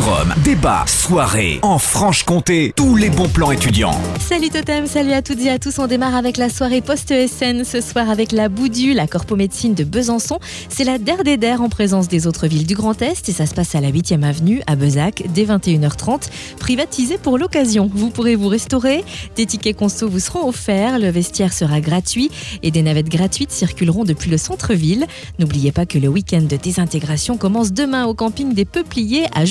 Forum, débat, soirée, en Franche-Comté, tous les bons plans étudiants. Salut Totem, salut à toutes et à tous. On démarre avec la soirée post-ESN ce soir avec la Boudu, la corpomédecine de Besançon. C'est la der des der en présence des autres villes du Grand Est et ça se passe à la 8e avenue à Bezac dès 21h30, privatisé pour l'occasion. Vous pourrez vous restaurer, des tickets conso vous seront offerts, le vestiaire sera gratuit et des navettes gratuites circuleront depuis le centre-ville. N'oubliez pas que le week-end de désintégration commence demain au camping des Peupliers à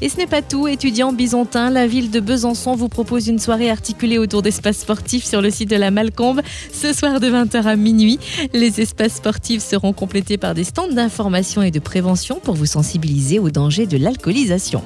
Et ce n'est pas tout, étudiants byzantins, la ville de Besançon vous propose une soirée articulée autour d'espaces sportifs sur le site de la Malcombe ce soir de 20h à minuit. Les espaces sportifs seront complétés par des stands d'information et de prévention pour vous sensibiliser aux dangers de l'alcoolisation.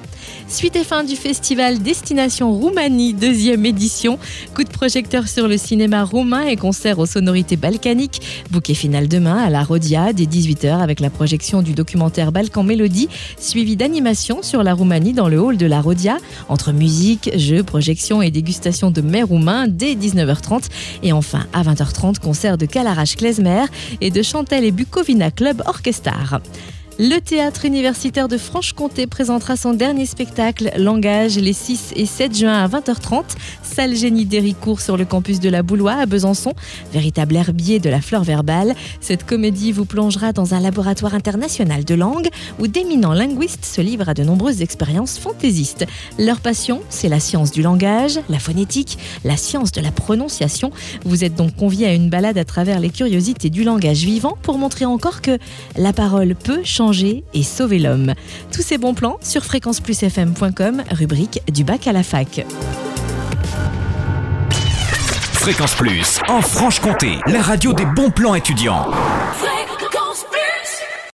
Suite et fin du festival Destination Roumanie, deuxième édition. Coup de projecteur sur le cinéma roumain et concert aux sonorités balkaniques. Bouquet final demain à la Rodia dès 18h avec la projection du documentaire Balkan Mélodie, suivi d'animation sur la Roumanie dans le hall de la Rodia, entre musique, jeux, projections et dégustation de mets roumains dès 19h30. Et enfin, à 20h30, concert de Kalarash Klezmer et de Chantel et Bukovina Club Orchestar. Le théâtre universitaire de Franche-Comté présentera son dernier spectacle, Langage, les 6 et 7 juin à 20h30, salle Génie d'Héricourt sur le campus de la Boulois à Besançon, véritable herbier de la flore verbale. Cette comédie vous plongera dans un laboratoire international de langue où d'éminents linguistes se livrent à de nombreuses expériences fantaisistes. Leur passion, c'est la science du langage, la phonétique, la science de la prononciation. Vous êtes donc conviés à une balade à travers les curiosités du langage vivant pour montrer encore que la parole peut changer et sauver l'homme. Tous ces bons plans sur fréquenceplusfm.com, rubrique du bac à la fac. Fréquence Plus, en Franche-Comté, la radio des bons plans étudiants.